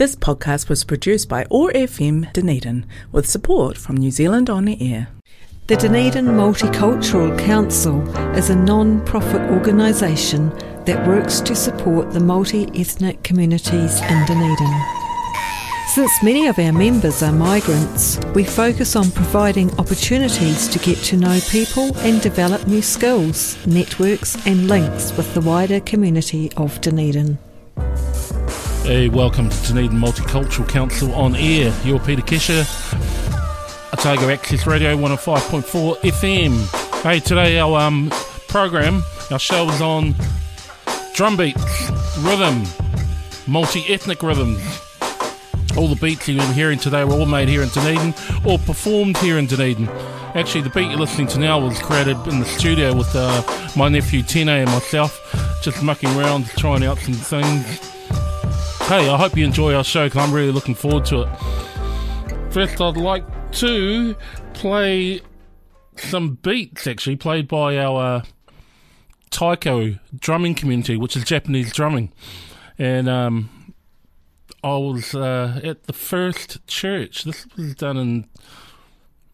This podcast was produced by OAR FM Dunedin with support from New Zealand On Air. The Dunedin Multicultural Council is a non profit organisation that works to support the multi ethnic communities in Dunedin. Since many of our members are migrants, we focus on providing opportunities to get to know people and develop new skills, networks, and links with the wider community of Dunedin. Hey, welcome to Dunedin Multicultural Council on air. You're Peter Kesha, Otago Access Radio 105.4 FM. Hey, today our um, program, our show is on drum beats, rhythm, multi ethnic rhythms. All the beats you've been hearing today were all made here in Dunedin or performed here in Dunedin. Actually, the beat you're listening to now was created in the studio with uh, my nephew Tine and myself, just mucking around, trying out some things. Hey, I hope you enjoy our show because I'm really looking forward to it. First, I'd like to play some beats actually played by our Taiko drumming community, which is Japanese drumming. And um, I was uh, at the first church. This was done in,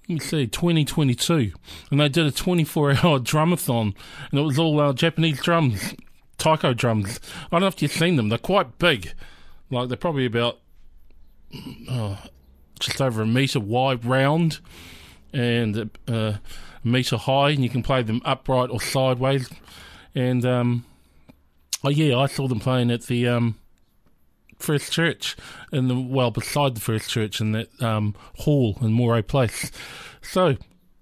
let me see, 2022. And they did a 24 hour drumathon. And it was all uh, Japanese drums, taiko drums. I don't know if you've seen them. They're quite big. Like, they're probably about oh, just over a metre wide round and uh, a metre high. And you can play them upright or sideways. And, um, oh, yeah, I saw them playing at the. Um, First Church, and the well beside the First Church in that um, hall in Moray Place. So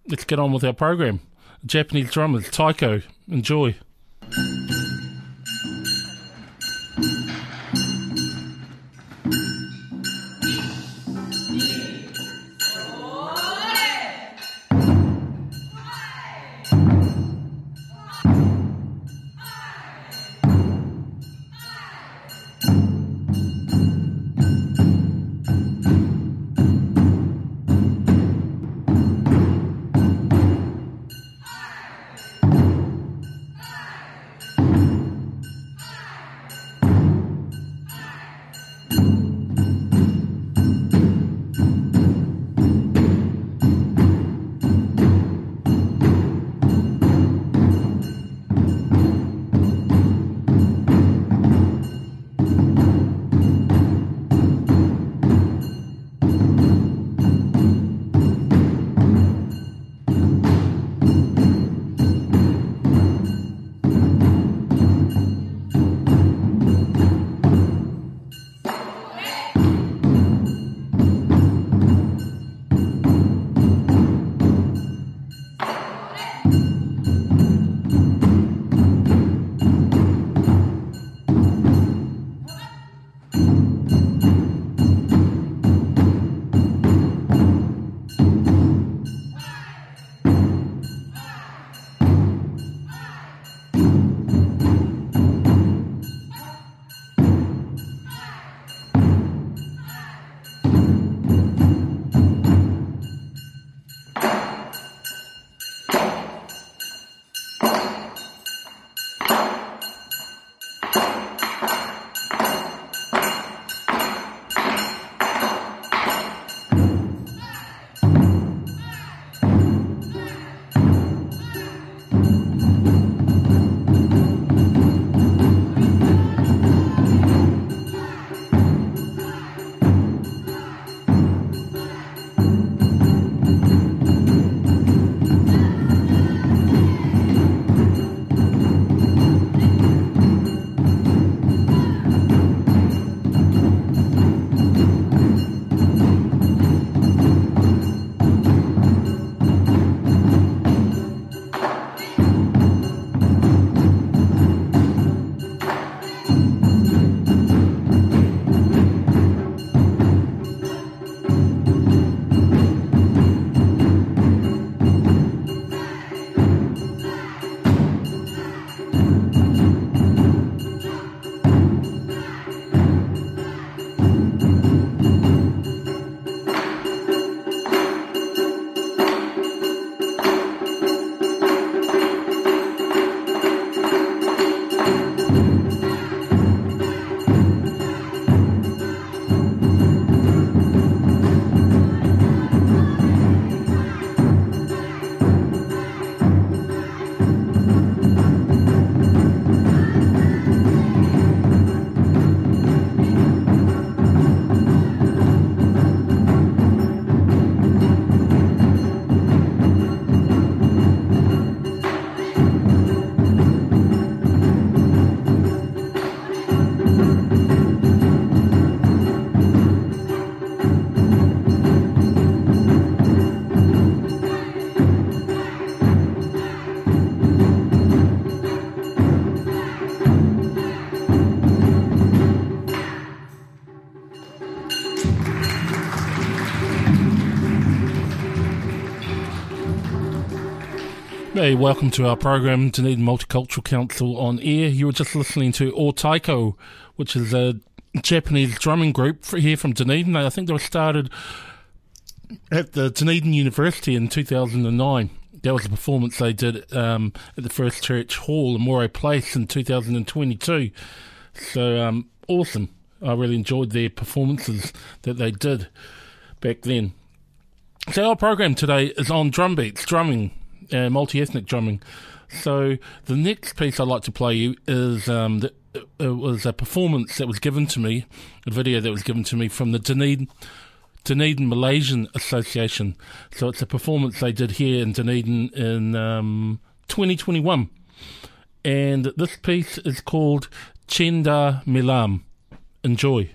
let's get on with our program. Japanese drummers, Taiko, enjoy. Hey, welcome to our program, Dunedin Multicultural Council on air. You were just listening to Otaiko, which is a Japanese drumming group here from Dunedin. I think they were started at the Dunedin University in 2009. That was a performance they did um, at the First Church Hall in Moray Place in 2022. So um, awesome. I really enjoyed their performances that they did back then. So our program today is on drum beats, drumming, uh, multi-ethnic drumming. So the next piece I'd like to play you is um, the, it was a performance that was given to me, a video that was given to me from the Dunedin, Dunedin Malaysian Association. So it's a performance they did here in Dunedin in um, 2021. And this piece is called Chenda Melam. Enjoy.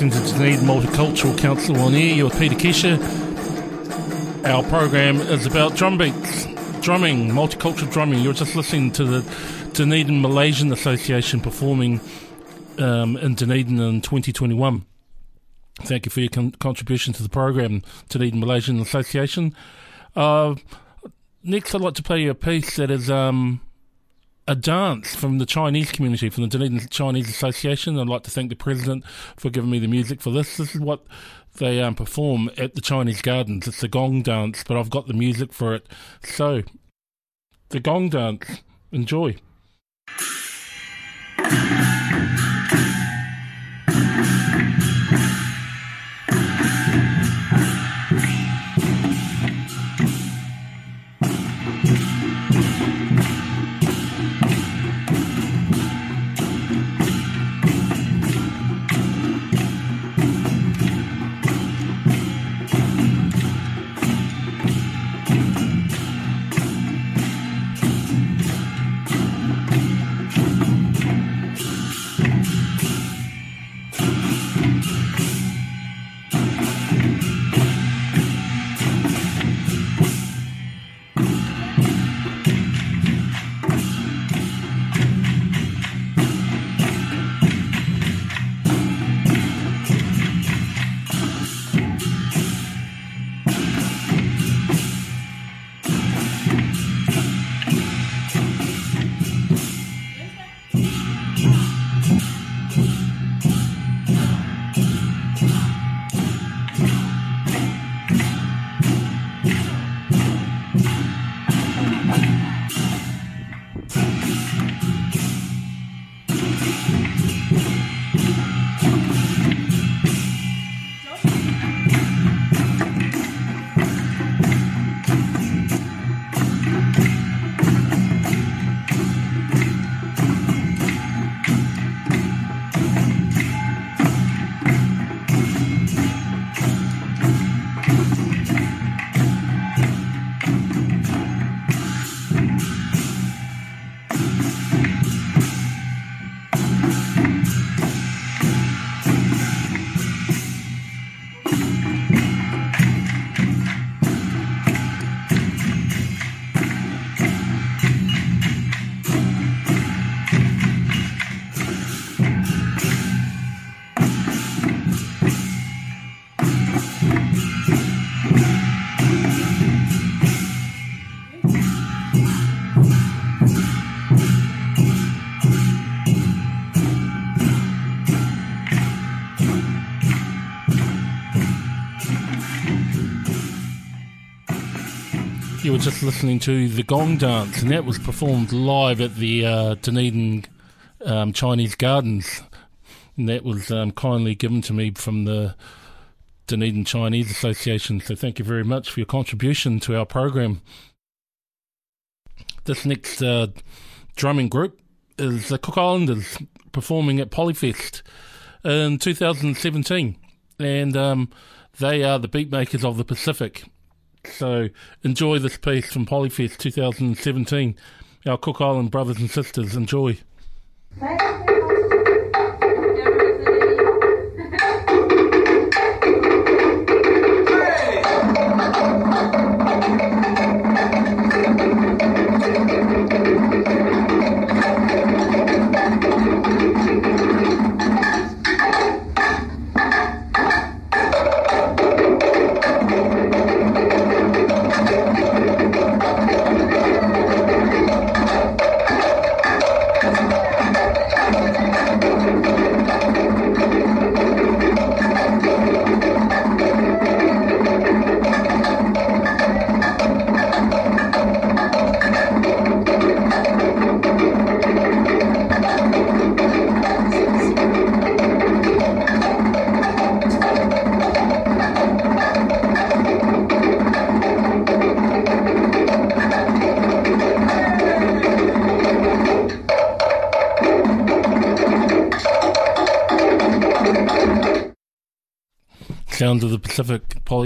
Listening to Dunedin Multicultural Council on air. You're Peter Kesha. Our program is about drum beats, drumming, multicultural drumming. You're just listening to the Dunedin Malaysian Association performing um, in Dunedin in 2021. Thank you for your con- contribution to the program, Dunedin Malaysian Association. Uh, next, I'd like to play you a piece that is um, a dance from the Chinese community, from the Dunedin Chinese Association. I'd like to thank the president for giving me the music for this. This is what they um, perform at the Chinese Gardens. It's a gong dance, but I've got the music for it. So, the gong dance. Enjoy. Just listening to the Gong Dance, and that was performed live at the uh, Dunedin um, Chinese Gardens. And that was um, kindly given to me from the Dunedin Chinese Association. So thank you very much for your contribution to our program. This next uh, drumming group is the Cook Islanders performing at Polyfest in 2017. And um, they are the beatmakers of the Pacific. So enjoy this piece from Polyfest 2017. Our Cook Island brothers and sisters, enjoy.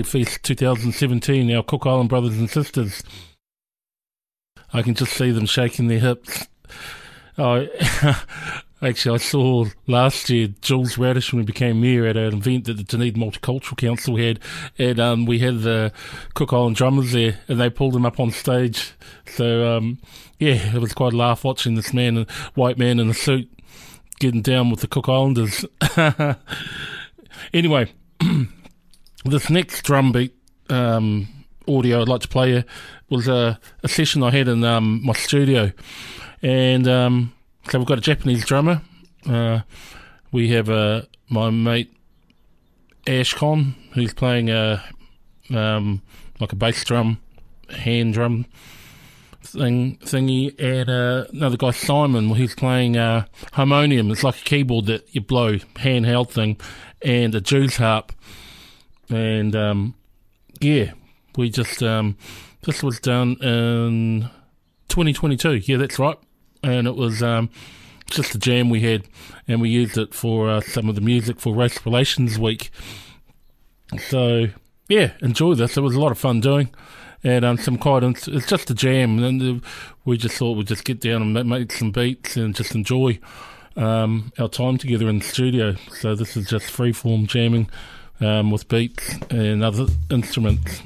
Polyfest 2017, our Cook Island brothers and sisters. I can just see them shaking their hips. Oh, actually, I saw last year Jules Radich when he became mayor at an event that the Dunedin Multicultural Council had, and um, we had the Cook Island drummers there, and they pulled him up on stage. So, um, yeah, it was quite a laugh watching this man, a white man in a suit, getting down with the Cook Islanders. anyway. this next drum beat um, audio I'd like to play you was a, a session I had in um, my studio. And um, so we've got a Japanese drummer. Uh, we have uh, my mate Ashcon, who's playing a, um, like a bass drum, hand drum thing thingy, and uh, another guy Simon, he's playing uh, harmonium. It's like a keyboard that you blow, handheld thing, and a Jews harp, and um, yeah, we just um, this was done in 2022. Yeah, that's right, and it was um, just a jam we had, and we used it for uh, some of the music for Race Relations Week. So yeah, enjoy this. It was a lot of fun doing and um, some quite. It's just a jam, and we just thought we'd just get down and make some beats and just enjoy um, our time together in the studio. So this is just free form jamming um, with beats and other instruments.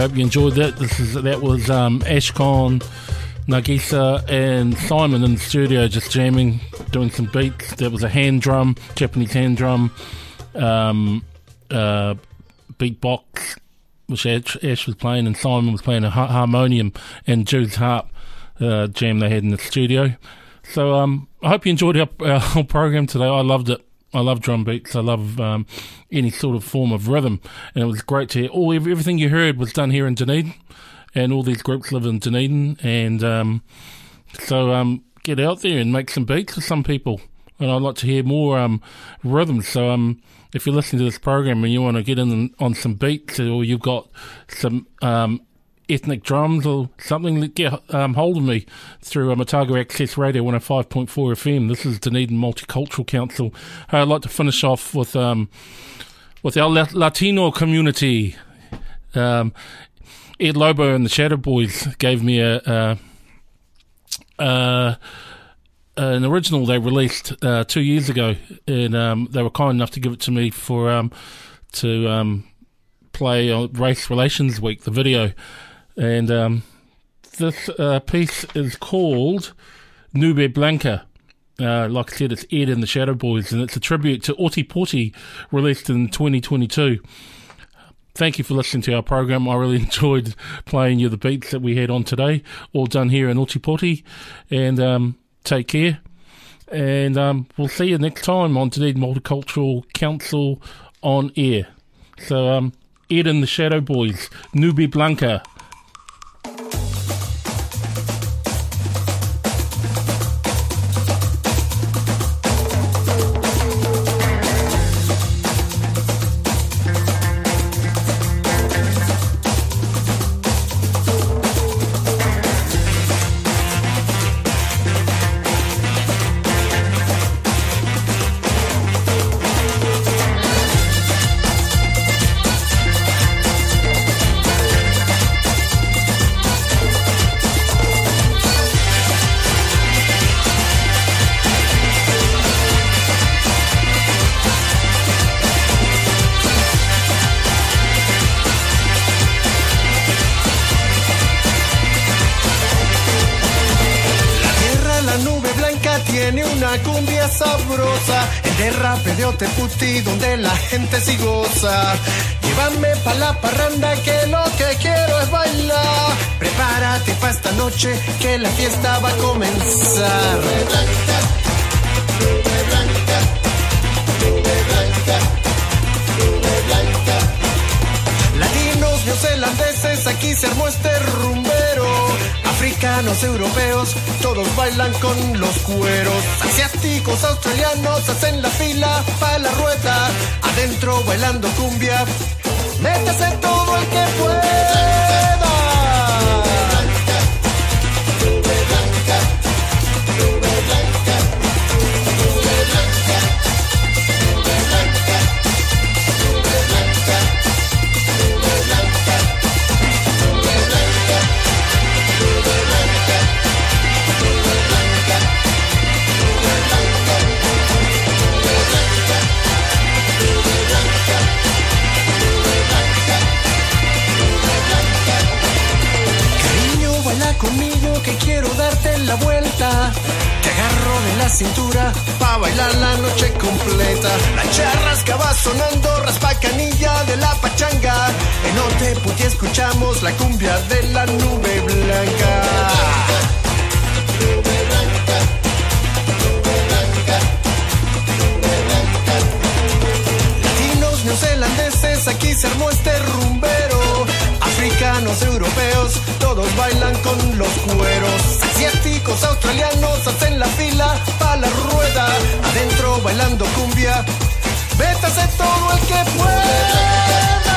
Hope you enjoyed that. This is that was um, Ashcon, Nagisa, and Simon in the studio just jamming, doing some beats. There was a hand drum, Japanese hand drum, um, uh, beatbox, which Ash, Ash, was playing, and Simon was playing a harmonium and Jew's harp uh, jam they had in the studio. So um, I hope you enjoyed our, our whole program today. I loved it. I love drum beats. I love um, any sort of form of rhythm, and it was great to hear. All everything you heard was done here in Dunedin, and all these groups live in Dunedin, and um, so um, get out there and make some beats for some people. And I'd like to hear more um, rhythms. So um, if you're listening to this program and you want to get in on some beats, or you've got some um, ethnic drums or something, that get um, hold of me through um, Otago Access Radio 105.4 FM. This is Dunedin Multicultural Council. I'd like to finish off with um, with our Latino community. Um, Ed Lobo and the Shadow Boys gave me a, a, a an original they released uh, two years ago, and um, they were kind enough to give it to me for um, to um, play on Race Relations Week, the video. And um, this uh, piece is called Nube Blanca. Uh, like I said, it's Ed and the Shadow Boys, and it's a tribute to Ōtepoti, released in 2022. Thank you for listening to our program. I really enjoyed playing you the beats that we had on today, all done here in Ōtepoti. And um, take care. And um, we'll see you next time on Dunedin Multicultural Council on air. So, um, Ed and the Shadow Boys, Nube Blanca. Te puti donde la gente sí goza. Llévame pa' la parranda que lo que quiero es bailar. Prepárate pa' esta noche que la fiesta va a comenzar. Blanca, blanca, blanca, blanca. Latinos, neozelandeses, aquí se armó este rumbero Africanos, europeos, todos bailan con los cueros. Asiáticos, australianos hacen la fila para la rueda. Adentro bailando cumbia. Métase todo el que pueda. Cintura pa' bailar la noche completa. La charrasca va sonando, raspa canilla de la pachanga. En Oteputi escuchamos la cumbia de la nube blanca. Latinos, neozelandeses, aquí se armó este rumbero. Africanos, europeos, todos bailan con los cueros. Asiáticos, australianos hacen la fila para la rueda. Adentro bailando cumbia. Todo el que pueda.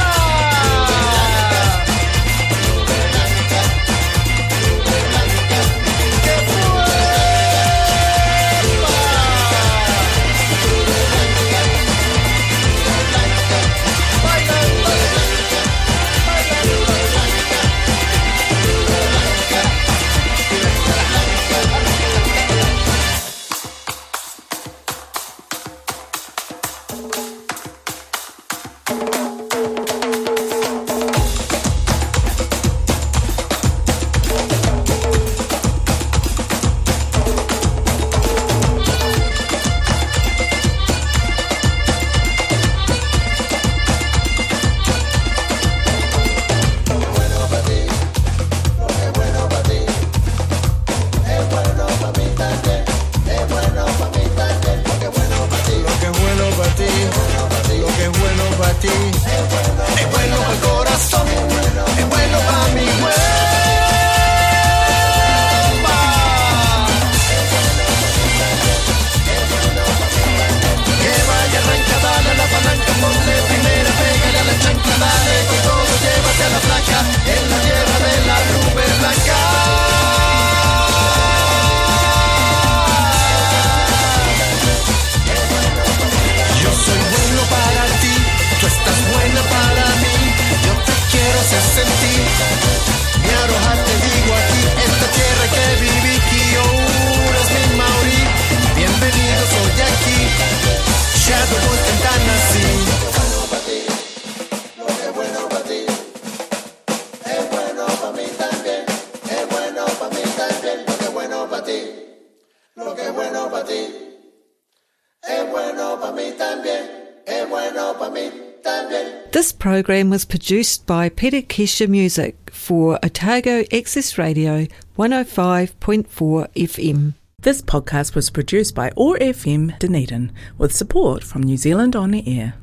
Program was produced by Peter Kesha Music for Otago Access Radio 105.4 FM. This podcast was produced by OAR FM Dunedin with support from New Zealand On Air.